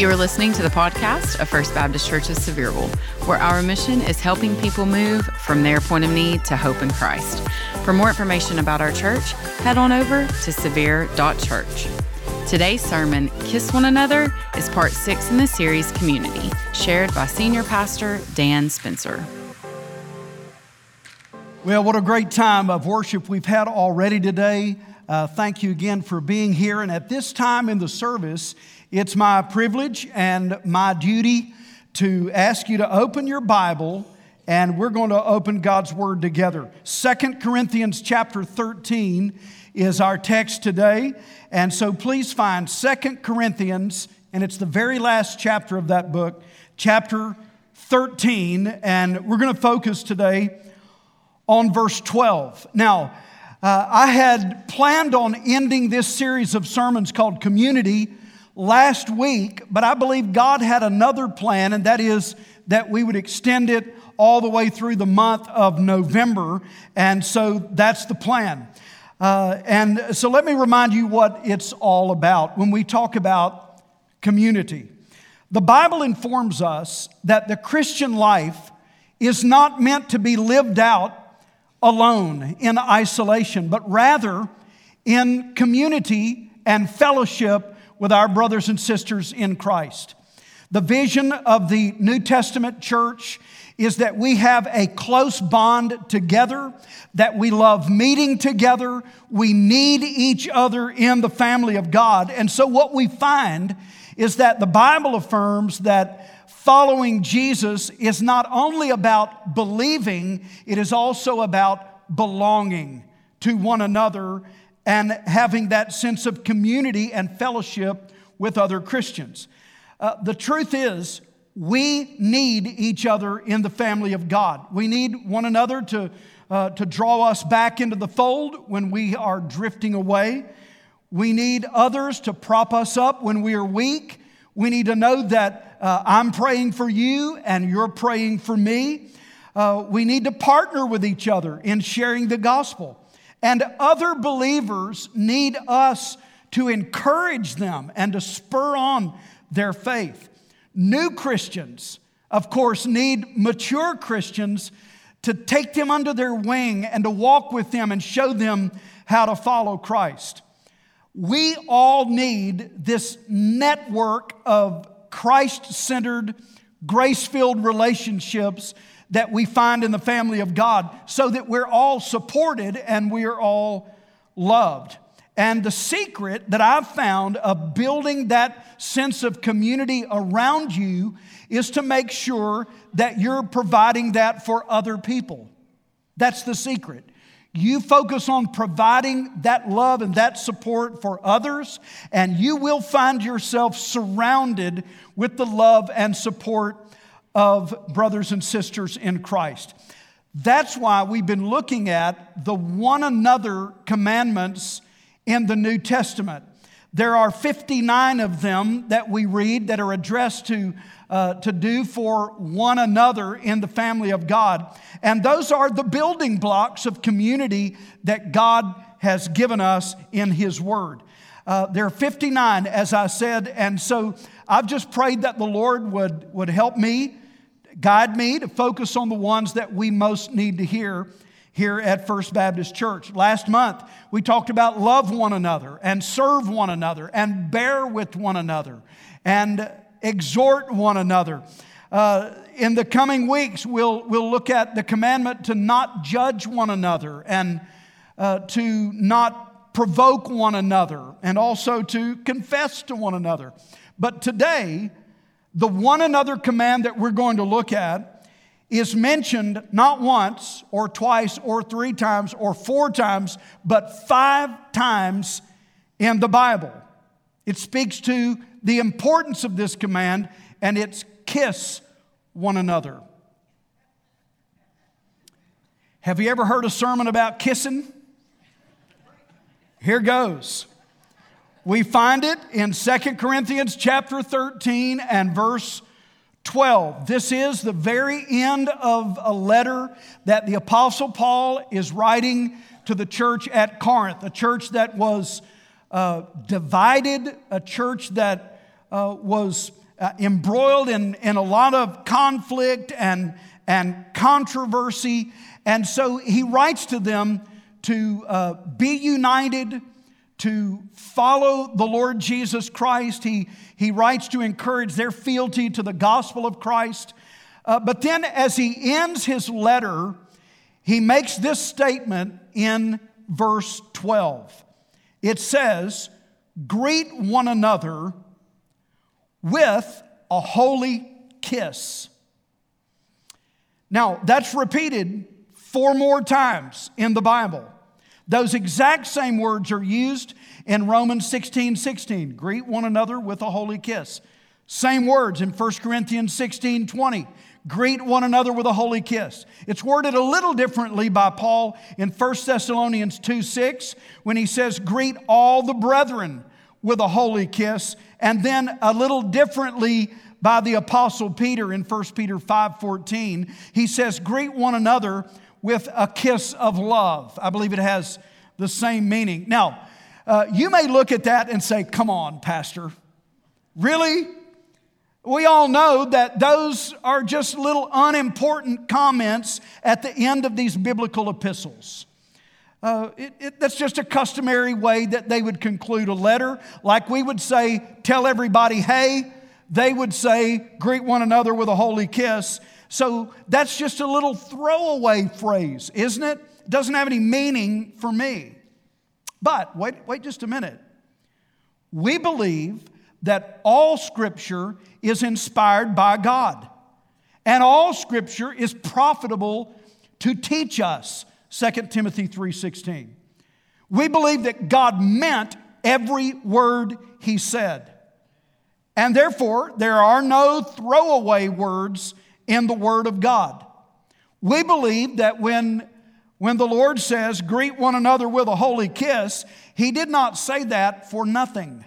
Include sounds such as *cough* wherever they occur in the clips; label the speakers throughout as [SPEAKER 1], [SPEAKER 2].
[SPEAKER 1] You are listening to the podcast of First Baptist Church of Sevierville, where our mission is helping people move from their point of need to hope in Christ. For more information about our church, head on over to severe.church. Today's sermon, Kiss One Another, is part six in the series Community, shared by Senior Pastor Dan Spencer.
[SPEAKER 2] Well, what a great time of worship we've had already today. Uh, thank you again for being here. And at this time in the service, it's my privilege and my duty to ask you to open your Bible and we're going to open God's word together. Second Corinthians chapter 13 is our text today. And so please find Second Corinthians and it's the very last chapter of that book, chapter 13, and we're going to focus today on verse 12. Now, uh, I had planned on ending this series of sermons called Community last week, but I believe God had another plan, and that is that we would extend it all the way through the month of November. And so that's the plan. Uh, and so let me remind you what it's all about when we talk about community. The Bible informs us that the Christian life is not meant to be lived out alone in isolation, but rather in community and fellowship with our brothers and sisters in Christ. The vision of the New Testament church is that we have a close bond together, that we love meeting together, we need each other in the family of God. And so, what we find is that the Bible affirms that following Jesus is not only about believing, it is also about belonging to one another and having that sense of community and fellowship with other Christians. Uh, the truth is, we need each other in the family of God. We need one another to, uh, to draw us back into the fold when we are drifting away. We need others to prop us up when we are weak. We need to know that uh, I'm praying for you and you're praying for me. Uh, we need to partner with each other in sharing the gospel. And other believers need us to encourage them and to spur on their faith. New Christians, of course, need mature Christians to take them under their wing and to walk with them and show them how to follow Christ. We all need this network of Christ centered, grace filled relationships that we find in the family of God so that we're all supported and we're all loved. And the secret that I've found of building that sense of community around you is to make sure that you're providing that for other people. That's the secret. You focus on providing that love and that support for others, and you will find yourself surrounded with the love and support of brothers and sisters in Christ. That's why we've been looking at the one another commandments in the New Testament. There are 59 of them that we read that are addressed to, uh, to do for one another in the family of God. And those are the building blocks of community that God has given us in His Word. Uh, there are 59, as I said, and so I've just prayed that the Lord would, would help me guide me to focus on the ones that we most need to hear here at First Baptist Church. Last month, we talked about love one another and serve one another and bear with one another and exhort one another. Uh, in the coming weeks, we'll, we'll look at the commandment to not judge one another and uh, to not provoke one another and also to confess to one another. But today, the one another command that we're going to look at is mentioned not once or twice or three times or four times, but five times in the Bible. It speaks to the importance of this command and it's kiss one another. Have you ever heard a sermon about kissing? Here goes. We find it in 2 Corinthians chapter 13 and verse 12. This is the very end of a letter that the Apostle Paul is writing to the church at Corinth, a church that was uh, divided, a church that uh, was uh, embroiled in, in a lot of conflict and, and controversy. And so he writes to them to uh, be united, to follow the Lord Jesus Christ. He, he writes to encourage their fealty to the gospel of Christ. Uh, but then, as he ends his letter, he makes this statement in verse 12. It says, Greet one another with a holy kiss. Now, that's repeated four more times in the Bible. Those exact same words are used in Romans 16 16. Greet one another with a holy kiss. Same words in 1 Corinthians 16 20. Greet one another with a holy kiss. It's worded a little differently by Paul in 1 Thessalonians 2 6 when he says, Greet all the brethren with a holy kiss. And then a little differently by the apostle Peter in 1 Peter 5:14. He says, "Greet one another with a kiss of love." I believe it has the same meaning. Now, uh, you may look at that and say, "Come on, pastor. Really?" We all know that those are just little unimportant comments at the end of these biblical epistles. Uh, it, it, that's just a customary way that they would conclude a letter. Like we would say, tell everybody, hey, they would say, greet one another with a holy kiss. So that's just a little throwaway phrase, isn't it? It doesn't have any meaning for me. But wait, wait just a minute. We believe that all scripture is inspired by God, and all scripture is profitable to teach us 2 Timothy 3:16. We believe that God meant every word he said. And therefore, there are no throwaway words in the Word of God. We believe that when, when the Lord says, greet one another with a holy kiss, He did not say that for nothing.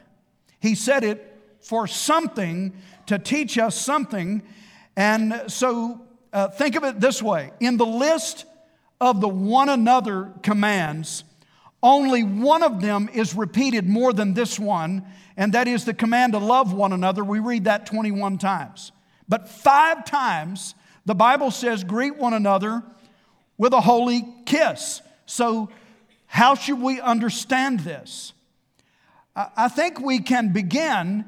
[SPEAKER 2] He said it for something to teach us something. And so uh, think of it this way in the list of the one another commands, only one of them is repeated more than this one, and that is the command to love one another. We read that 21 times. But five times the Bible says, greet one another with a holy kiss. So, how should we understand this? I think we can begin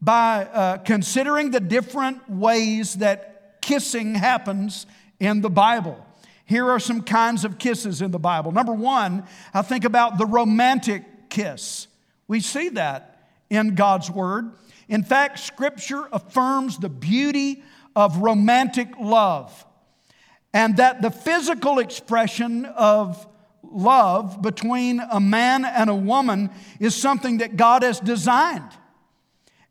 [SPEAKER 2] by uh, considering the different ways that kissing happens in the Bible. Here are some kinds of kisses in the Bible. Number one, I think about the romantic kiss. We see that in God's Word. In fact, Scripture affirms the beauty of romantic love and that the physical expression of love between a man and a woman is something that God has designed.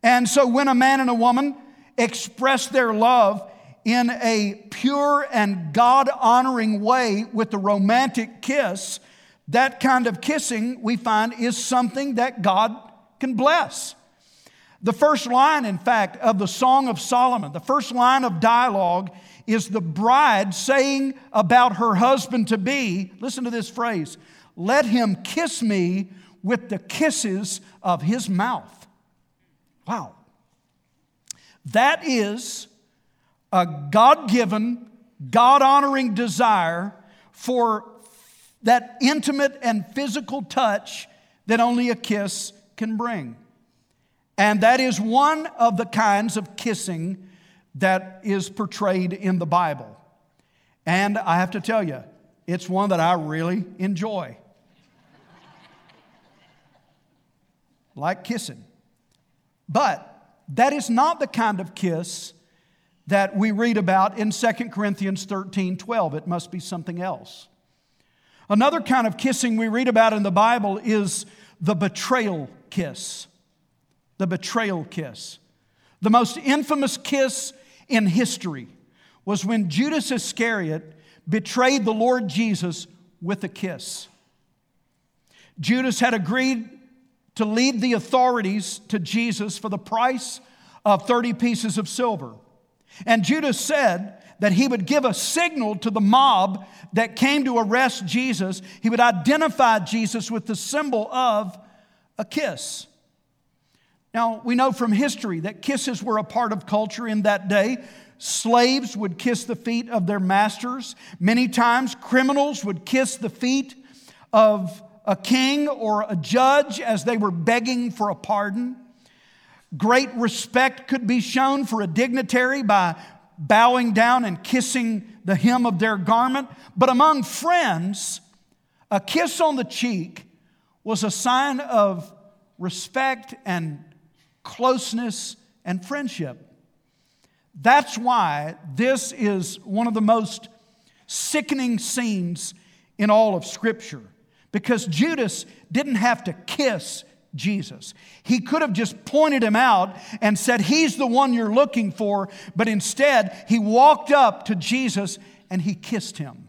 [SPEAKER 2] And so when a man and a woman express their love, in a pure and God honoring way with the romantic kiss, that kind of kissing we find is something that God can bless. The first line, in fact, of the Song of Solomon, the first line of dialogue is the bride saying about her husband to be, listen to this phrase, let him kiss me with the kisses of his mouth. Wow. That is a God given, God honoring desire for that intimate and physical touch that only a kiss can bring. And that is one of the kinds of kissing that is portrayed in the Bible. And I have to tell you, it's one that I really enjoy. *laughs* like kissing. But that is not the kind of kiss that we read about in 2 Corinthians 13 12. It must be something else. Another kind of kissing we read about in the Bible is the betrayal kiss. The betrayal kiss. The most infamous kiss in history was when Judas Iscariot betrayed the Lord Jesus with a kiss. Judas had agreed to lead the authorities to Jesus for the price of 30 pieces of silver. And Judas said that he would give a signal to the mob that came to arrest Jesus. He would identify Jesus with the symbol of a kiss. Now, we know from history that kisses were a part of culture in that day. Slaves would kiss the feet of their masters. Many times, criminals would kiss the feet of a king or a judge as they were begging for a pardon. Great respect could be shown for a dignitary by bowing down and kissing the hem of their garment. But among friends, a kiss on the cheek was a sign of respect and closeness and friendship. That's why this is one of the most sickening scenes in all of Scripture. Because Judas didn't have to kiss Jesus. He could have just pointed him out and said, He's the one you're looking for, but instead, he walked up to Jesus and he kissed him.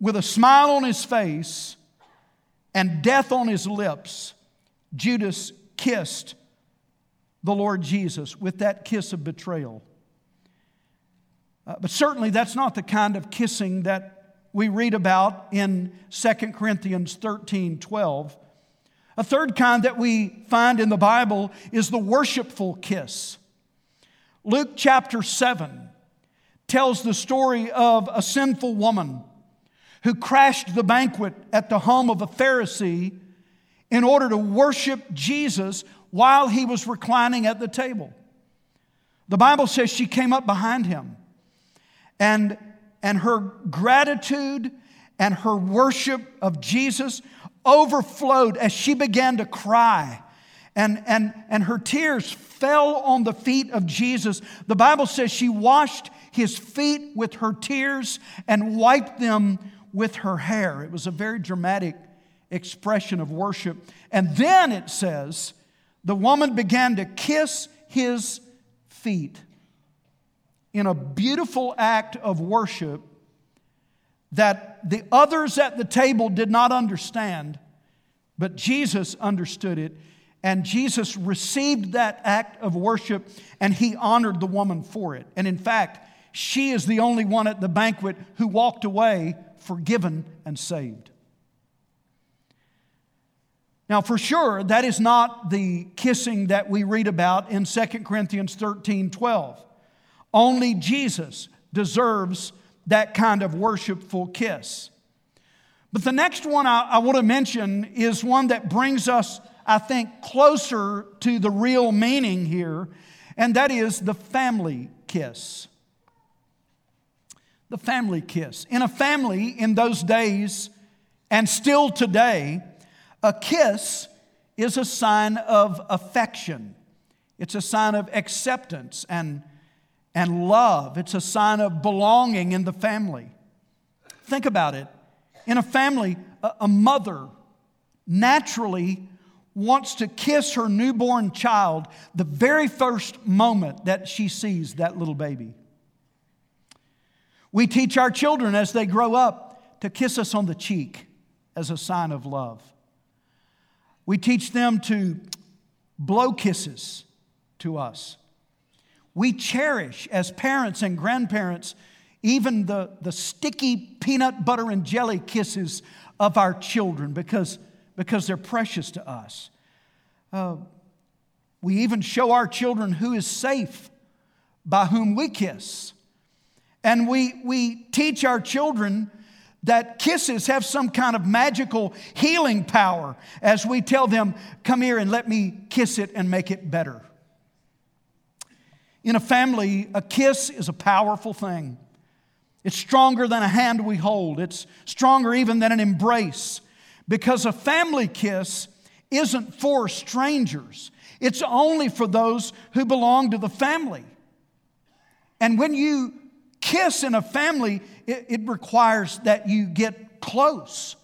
[SPEAKER 2] With a smile on his face and death on his lips, Judas kissed the Lord Jesus with that kiss of betrayal. Uh, but certainly, that's not the kind of kissing that we read about in 2 Corinthians 13 12. A third kind that we find in the Bible is the worshipful kiss. Luke chapter 7 tells the story of a sinful woman who crashed the banquet at the home of a Pharisee in order to worship Jesus while he was reclining at the table. The Bible says she came up behind him and and her gratitude and her worship of Jesus overflowed as she began to cry. And, and, and her tears fell on the feet of Jesus. The Bible says she washed his feet with her tears and wiped them with her hair. It was a very dramatic expression of worship. And then it says, the woman began to kiss his feet in a beautiful act of worship that the others at the table did not understand, but Jesus understood it. And Jesus received that act of worship and he honored the woman for it. And in fact, she is the only one at the banquet who walked away forgiven and saved. Now, for sure, that is not the kissing that we read about in 2 Corinthians 13 12. Only Jesus deserves that kind of worshipful kiss. But the next one I, I want to mention is one that brings us, I think, closer to the real meaning here, and that is the family kiss. The family kiss. In a family in those days, and still today, a kiss is a sign of affection. It's a sign of acceptance and and love. It's a sign of belonging in the family. Think about it. In a family, a mother naturally wants to kiss her newborn child the very first moment that she sees that little baby. We teach our children as they grow up to kiss us on the cheek as a sign of love. We teach them to blow kisses to us. We cherish as parents and grandparents even the, the sticky peanut butter and jelly kisses of our children because, because they're precious to us. Uh, we even show our children who is safe by whom we kiss. And we, we teach our children that kisses have some kind of magical healing power as we tell them, Come here and let me kiss it and make it better. In a family, a kiss is a powerful thing. It's stronger than a hand we hold, it's stronger even than an embrace because a family kiss isn't for strangers, it's only for those who belong to the family. And when you kiss in a family, it, it requires that you get close.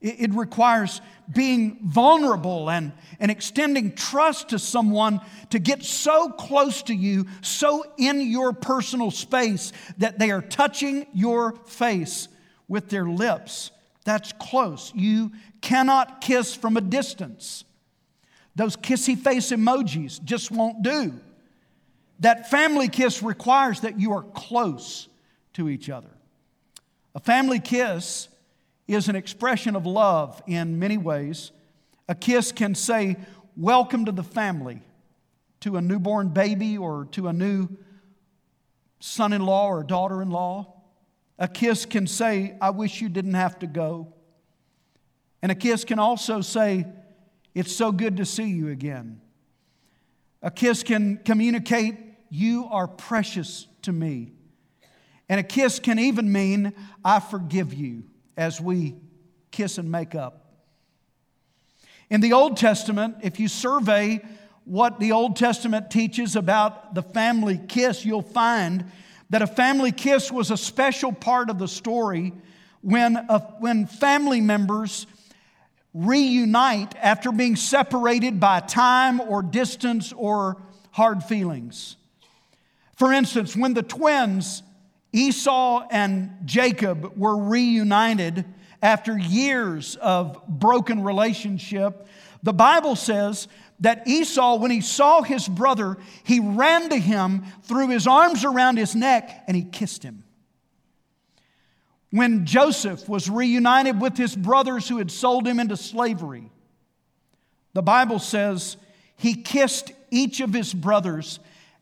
[SPEAKER 2] It, it requires being vulnerable and, and extending trust to someone to get so close to you, so in your personal space, that they are touching your face with their lips. That's close. You cannot kiss from a distance. Those kissy face emojis just won't do. That family kiss requires that you are close to each other. A family kiss is an expression of love in many ways. A kiss can say, Welcome to the family, to a newborn baby or to a new son in law or daughter in law. A kiss can say, I wish you didn't have to go. And a kiss can also say, It's so good to see you again. A kiss can communicate, You are precious to me. And a kiss can even mean, I forgive you, as we kiss and make up. In the Old Testament, if you survey what the Old Testament teaches about the family kiss, you'll find that a family kiss was a special part of the story when, a, when family members reunite after being separated by time or distance or hard feelings. For instance, when the twins, Esau and Jacob, were reunited after years of broken relationship, the Bible says that Esau, when he saw his brother, he ran to him, threw his arms around his neck, and he kissed him. When Joseph was reunited with his brothers who had sold him into slavery, the Bible says he kissed each of his brothers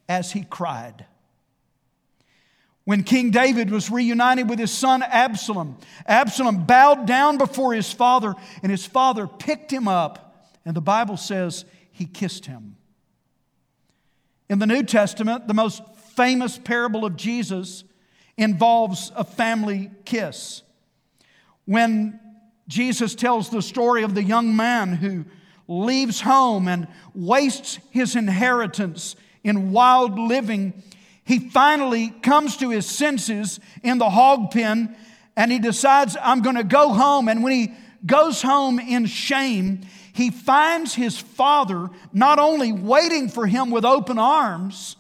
[SPEAKER 2] as he cried. When King David was reunited with his son Absalom, Absalom bowed down before his father, and his father picked him up, and the Bible says he kissed him. In the New Testament, the most famous parable of Jesus involves a family kiss. When Jesus tells the story of the young man who leaves home and wastes his inheritance in wild living, he finally comes to his senses in the hog pen and he decides, I'm going to go home. And when he goes home in shame, he finds his father not only waiting for him with open arms,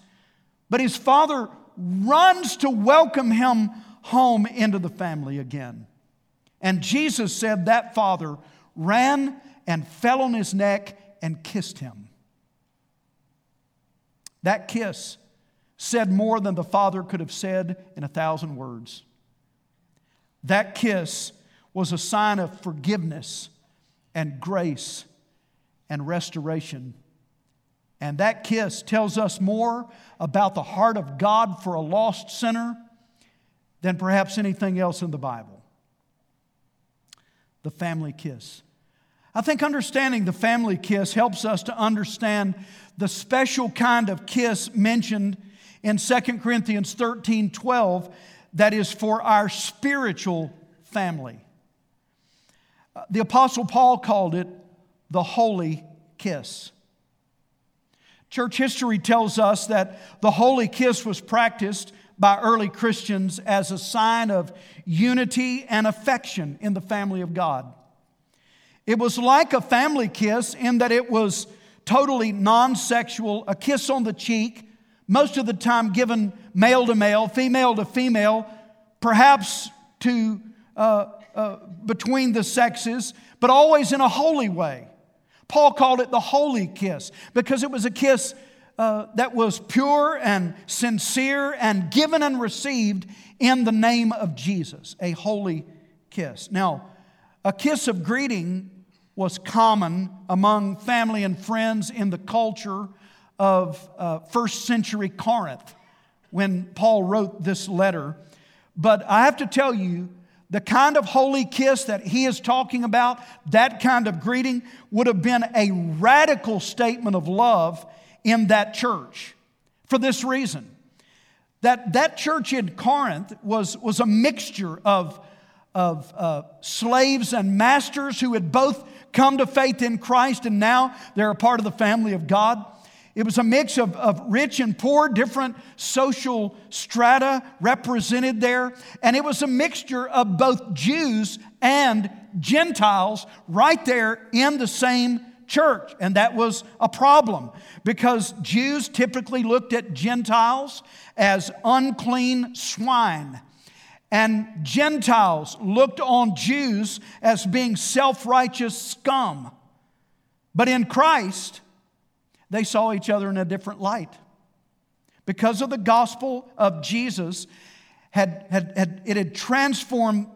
[SPEAKER 2] but his father runs to welcome him home into the family again. And Jesus said that father ran and fell on his neck and kissed him. That kiss said more than the father could have said in a thousand words. That kiss was a sign of forgiveness and grace and restoration. And that kiss tells us more about the heart of God for a lost sinner than perhaps anything else in the Bible. The family kiss. I think understanding the family kiss helps us to understand the special kind of kiss mentioned in 2 Corinthians 13 12 that is for our spiritual family. Uh, the Apostle Paul called it the holy kiss. Church history tells us that the holy kiss was practiced by early Christians as a sign of unity and affection in the family of God. It was like a family kiss in that it was totally non sexual, a kiss on the cheek, most of the time given male to male, female to female, perhaps to uh, uh, between the sexes, but always in a holy way. Paul called it the holy kiss because it was a kiss uh, that was pure and sincere and given and received in the name of Jesus, a holy kiss. Now, a kiss of greeting was common among family and friends in the culture of uh, first century Corinth when Paul wrote this letter. But I have to tell you, the kind of holy kiss that he is talking about, that kind of greeting, would have been a radical statement of love in that church for this reason that that church in Corinth was, was a mixture of, of uh, slaves and masters who had both come to faith in Christ and now they're a part of the family of God. It was a mix of, of rich and poor, different social strata represented there. And it was a mixture of both Jews and Gentiles right there in the same church. And that was a problem because Jews typically looked at Gentiles as unclean swine. And Gentiles looked on Jews as being self righteous scum. But in Christ, they saw each other in a different light. Because of the gospel of Jesus, had, had, had, it had transformed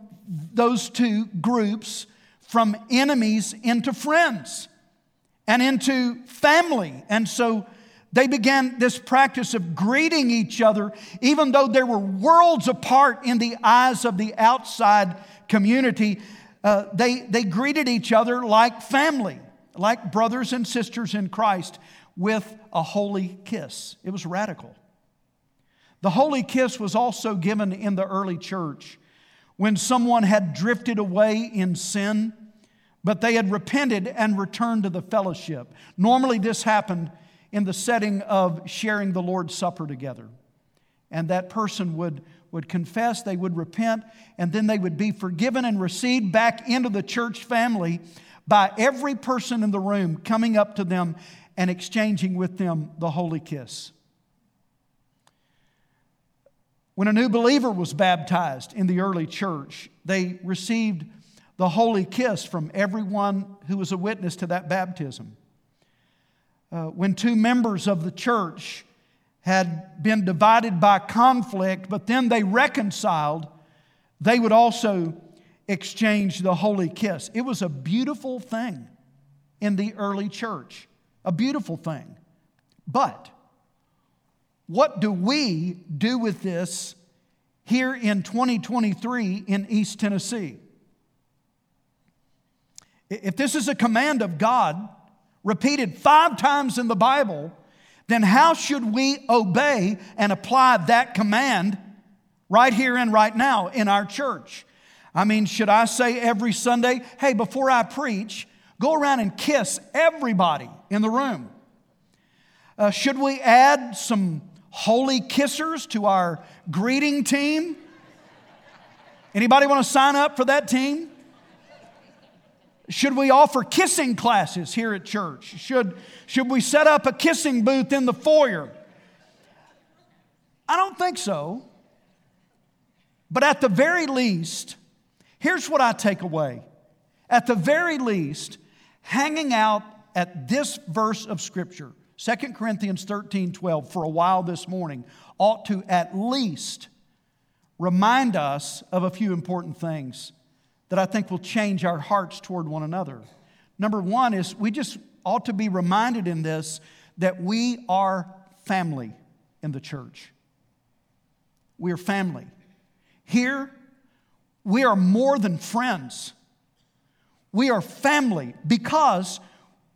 [SPEAKER 2] those two groups from enemies into friends. and into family. And so they began this practice of greeting each other, even though they were worlds apart in the eyes of the outside community. Uh, they, they greeted each other like family, like brothers and sisters in Christ, with a holy kiss. It was radical. The holy kiss was also given in the early church when someone had drifted away in sin, but they had repented and returned to the fellowship. Normally, this happened in the setting of sharing the Lord's Supper together. And that person would, would confess, they would repent, and then they would be forgiven and received back into the church family by every person in the room coming up to them and exchanging with them the holy kiss. When a new believer was baptized in the early church, they received the holy kiss from everyone who was a witness to that baptism. Uh, when two members of the church had been divided by conflict, but then they reconciled, they would also exchange the holy kiss. It was a beautiful thing in the early church, a beautiful thing. But what do we do with this here in 2023 in East Tennessee? If this is a command of God, repeated five times in the Bible, then how should we obey and apply that command right here and right now in our church? I mean, should I say every Sunday, hey, before I preach, go around and kiss everybody in the room? Uh, should we add some holy kissers to our greeting team? Anybody want to sign up for that team? Should we offer kissing classes here at church? Should, should we set up a kissing booth in the foyer? I don't think so. But at the very least, here's what I take away. At the very least, hanging out at this verse of Scripture 2 Corinthians 13 12 for a while this morning ought to at least remind us of a few important things that I think will change our hearts toward one another. Number one is we just ought to be reminded in this that we are family in the church. We are family. Here, we are more than friends. We are family because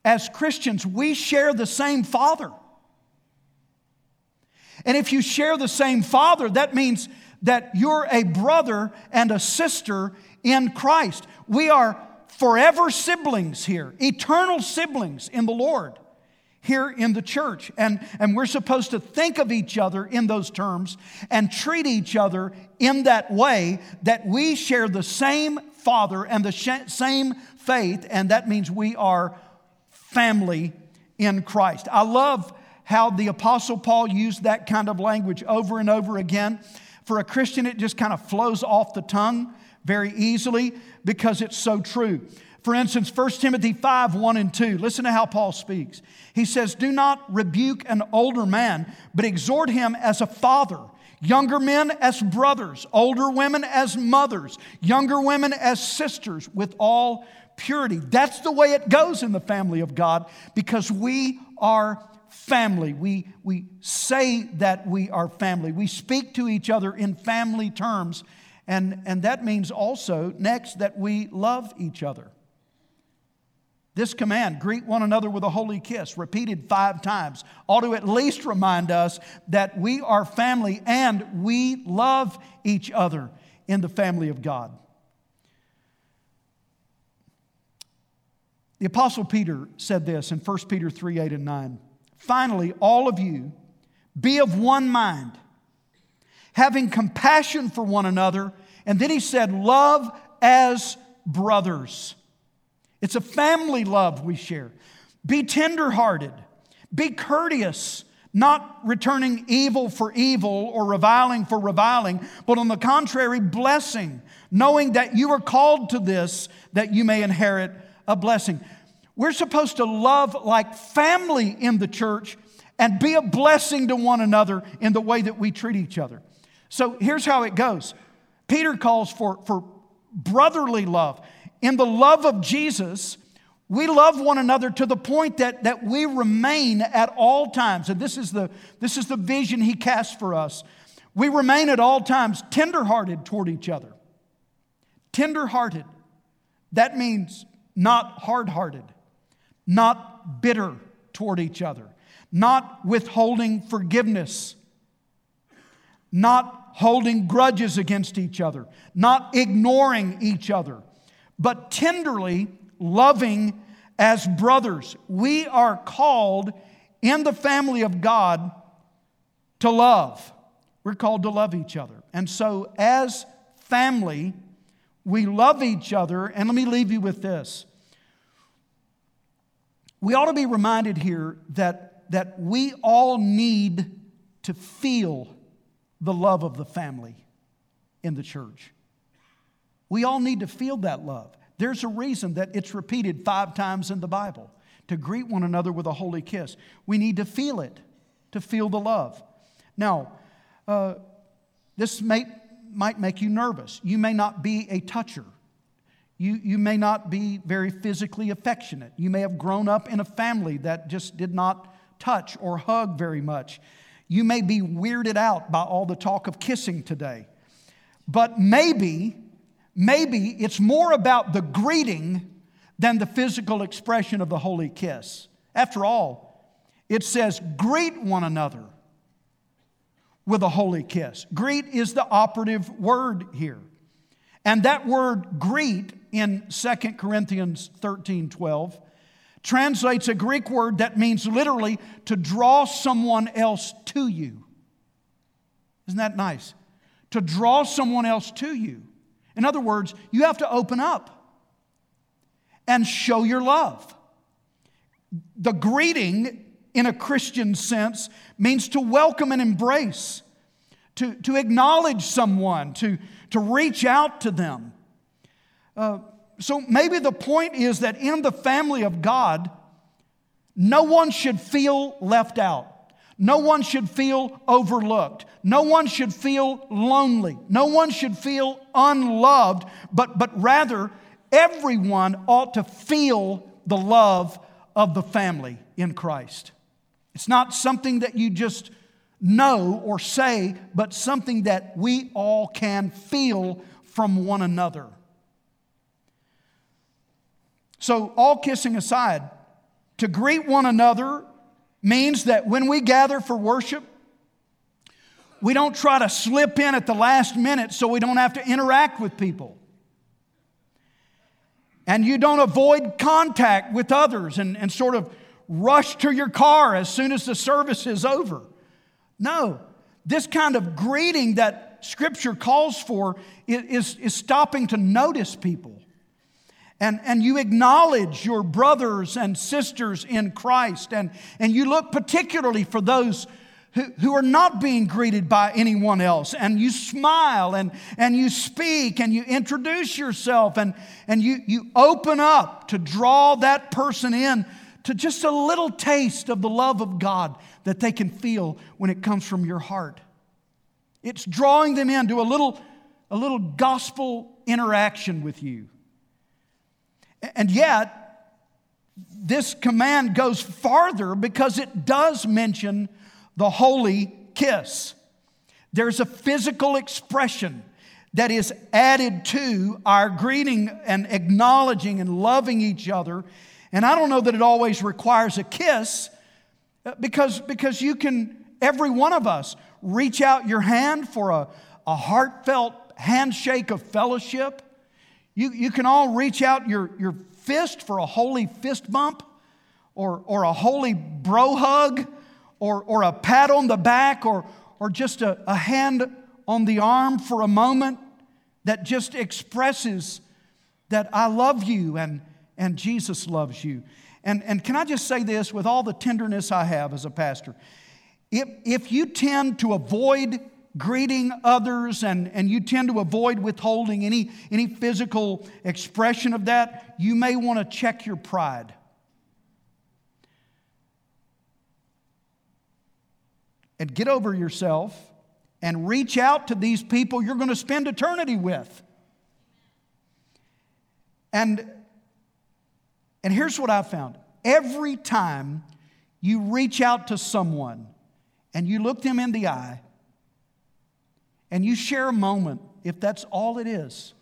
[SPEAKER 2] as Christians, we share the same Father. And if you share the same Father, that means that you're a brother and a sister in Christ. We are forever siblings here, eternal siblings in the Lord here in the church. And, and we're supposed to think of each other in those terms and treat each other in that way that we share the same Father and the sh- same faith, and that means we are family in Christ. I love how the Apostle Paul used that kind of language over and over again. For a Christian, it just kind of flows off the tongue very easily because it's so true. For instance, 1 Timothy 5 1 and 2, listen to how Paul speaks. He says, Do not rebuke an older man, but exhort him as a father, younger men as brothers, older women as mothers, younger women as sisters, with all purity. That's the way it goes in the family of God because we are family. We, we say that we are family. We speak to each other in family terms. And, and that means also, next, that we love each other. This command, greet one another with a holy kiss, repeated five times, ought to at least remind us that we are family and we love each other in the family of God. The Apostle Peter said this in 1 Peter 3 8 and 9. Finally, all of you, be of one mind, having compassion for one another. And then he said, Love as brothers. It's a family love we share. Be tenderhearted, be courteous, not returning evil for evil or reviling for reviling, but on the contrary, blessing, knowing that you are called to this that you may inherit a blessing. We're supposed to love like family in the church and be a blessing to one another in the way that we treat each other. So here's how it goes Peter calls for, for brotherly love. In the love of Jesus, We love one another to the point that, that we remain at all times. And this is, the, this is the vision he casts for us. We remain at all times tenderhearted toward each other. Tenderhearted. That means not hard hearted, not bitter toward each other, not withholding forgiveness, not holding grudges against each other, not ignoring each other, but tenderly loving as brothers. We are called in the family of God to love. We're called to love each other. And so, as family, we love each other. And let me leave you with this. We ought to be reminded here that, that we all need to feel the love of the family in the church. We all need to feel that love. There's a reason that it's repeated five times in the Bible to greet one another with a holy kiss. We need to feel it, to feel the love. Now, uh, this may, might make you nervous. You may not be a toucher. You, you may not be very physically affectionate. You may have grown up in a family that just did not touch or hug very much. You may be weirded out by all the talk of kissing today. But maybe maybe it's more about the greeting than the physical expression of the holy kiss. After all, it says, greet one another with a holy kiss. Greet is the operative word here. And that word greet in 2 Corinthians 13 12 translates a Greek word that means literally to draw someone else to you. Isn't that nice? To draw someone else to you. In other words, you have to open up and show your love. The greeting, in a Christian sense, means to welcome and embrace, to, to acknowledge someone, to, to reach out to them. Uh, so maybe the point is that in the family of God, no one should feel left out. No one should feel overlooked. No one should feel lonely. No one should feel unloved, but, but rather, everyone ought to feel the love of the family in Christ. It's not something that you just know or say, but something that we all can feel from one another. So, all kissing aside, to greet one another means that when we gather for worship, we don't try to slip in at the last minute so we don't have to interact with people. And you don't avoid contact with others and, and sort of rush to your car as soon as the service is over. No, this kind of greeting that Scripture calls for is, is stopping to notice people and, and you acknowledge your brothers and sisters in Christ, and, and you look particularly for those who, who are not being greeted by anyone else, and you smile and, and you speak and you introduce yourself and, and you, you open up to draw that person in to just a little taste of the love of God that they can feel when it comes from your heart. It's drawing them into a little, a little gospel interaction with you. And yet, this command goes farther because it does mention the holy kiss. There's a physical expression that is added to our greeting and acknowledging and loving each other. And I don't know that it always requires a kiss uh, because, because you can, every one of us, reach out your hand for a, a heartfelt handshake of fellowship. You, you can all reach out your, your fist for a holy fist bump or, or a holy bro hug or, or a pat on the back or, or just a, a hand on the arm for a moment that just expresses that I love you and, and Jesus loves you. And, and can I just say this with all the tenderness I have as a pastor? If, if you tend to avoid greeting others and, and you tend to avoid withholding any, any physical expression of that, you may want to check your pride. And get over yourself and reach out to these people you're going to spend eternity with. And And here's what I found every time you reach out to someone and you look them in the eye and you share a moment, if that's all it is,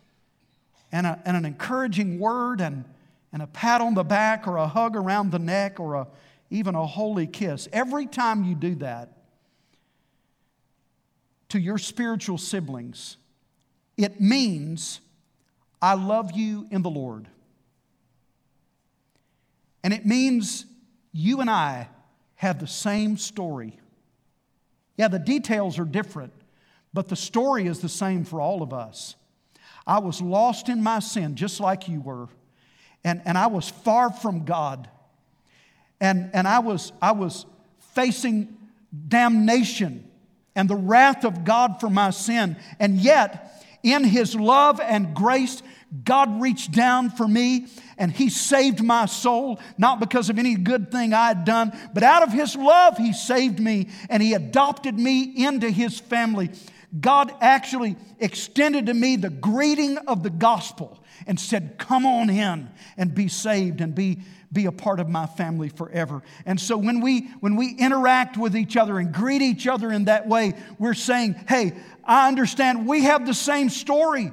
[SPEAKER 2] and, a, and an encouraging word and, and a pat on the back or a hug around the neck or a, even a holy kiss, every time you do that to your spiritual siblings, it means I love you in the Lord. And it means you and I have the same story. Yeah, the details are different, but the story is the same for all of us. I was lost in my sin, just like you were, and, and I was far from God. And, and I, was, I was facing damnation and the wrath of God for my sin. And yet, in His love and grace, God reached down for me and He saved my soul, not because of any good thing I had done, but out of His love, He saved me and He adopted me into His family. God actually extended to me the greeting of the gospel and said, Come on in and be saved and be, be a part of my family forever. And so when we, when we interact with each other and greet each other in that way, we're saying, Hey, I understand we have the same story.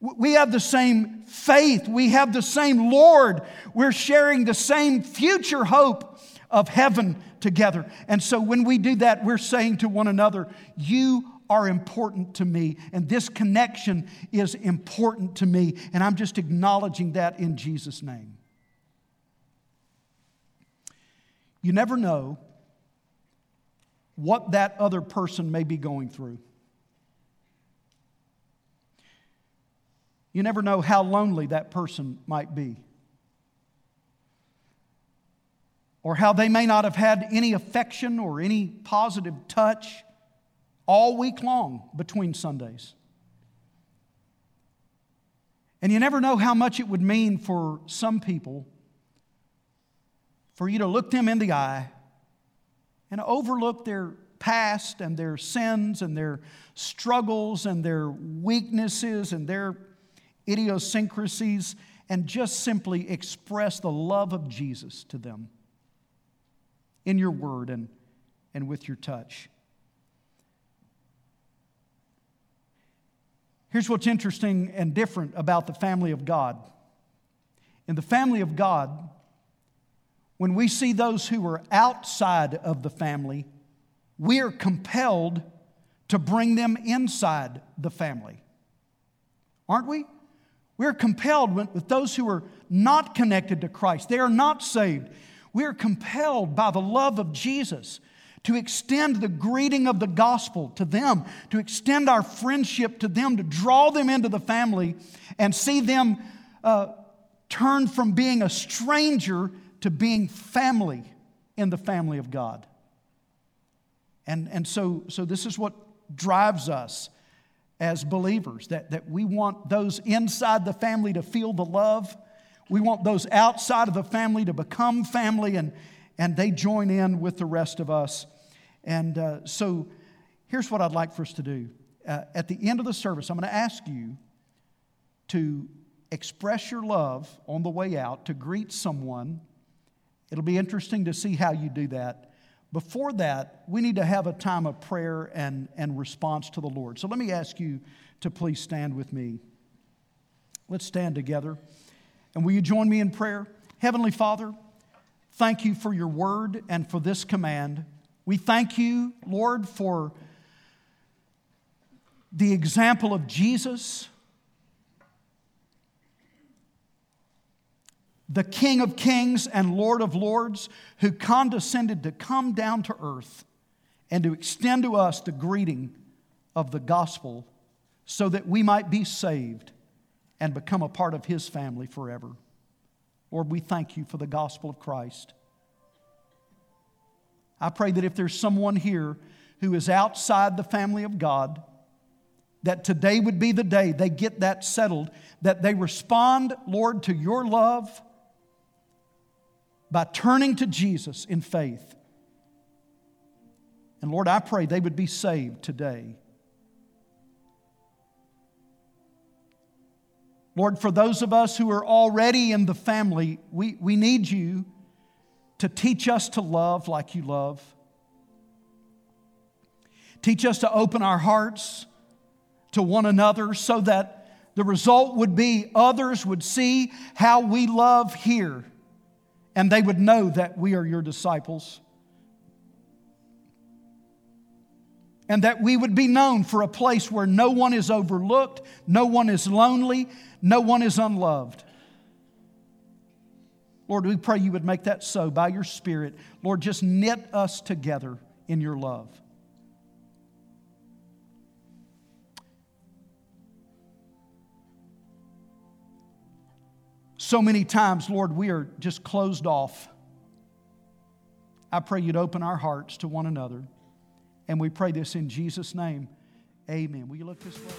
[SPEAKER 2] We have the same faith. We have the same Lord. We're sharing the same future hope of heaven together. And so when we do that, we're saying to one another, You are important to me, and this connection is important to me. And I'm just acknowledging that in Jesus' name. You never know what that other person may be going through. You never know how lonely that person might be. Or how they may not have had any affection or any positive touch all week long between Sundays. And you never know how much it would mean for some people for you to look them in the eye and overlook their past and their sins and their struggles and their weaknesses and their idiosyncrasies and just simply express the love of Jesus to them in your word and, and with your touch. Here's what's interesting and different about the family of God. In the family of God, when we see those who are outside of the family, we are compelled to bring them inside the family. Aren't we? We're compelled with those who are not connected to Christ, they are not saved. We are compelled by the love of Jesus to extend the greeting of the gospel to them, to extend our friendship to them, to draw them into the family and see them uh, turn from being a stranger to being family in the family of God. And, and so, so this is what drives us as believers that, that we want those inside the family to feel the love. We want those outside of the family to become family and, and they join in with the rest of us. And uh, so here's what I'd like for us to do. Uh, at the end of the service, I'm going to ask you to express your love on the way out, to greet someone. It'll be interesting to see how you do that. Before that, we need to have a time of prayer and, and response to the Lord. So let me ask you to please stand with me. Let's stand together. And will you join me in prayer? Heavenly Father, thank you for your word and for this command. We thank you, Lord, for the example of Jesus the King of Kings and Lord of Lords, who condescended to come down to earth and to extend to us the greeting of the gospel so that we might be saved and become a part of his family forever. Lord, we thank you for the gospel of Christ. I pray that if there's someone here who is outside the family of God, that today would be the day they get that settled, that they respond, Lord, to your love by turning to Jesus in faith. And Lord, I pray they would be saved today. Lord, for those of us who are already in the family, we, we need you to teach us to love like you love. Teach us to open our hearts to one another so that the result would be others would see how we love here and they would know that we are your disciples. And that we would be known for a place where no one is overlooked, no one is lonely, no one is unloved. Lord, we pray you would make that so by your Spirit. Lord, just knit us together in your love. So many times, Lord, we are just closed off. I pray you'd open our hearts to one another. And we pray this in Jesus' name. Amen. Will you look this way?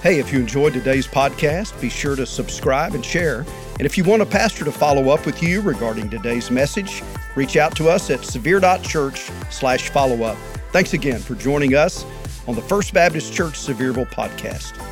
[SPEAKER 3] Hey, if you enjoyed today's podcast, be sure to subscribe and share. And if you want a pastor to follow up with you regarding today's message, reach out to us at severe.church slash follow up. Thanks again for joining us on the First Baptist Church Sevierville podcast.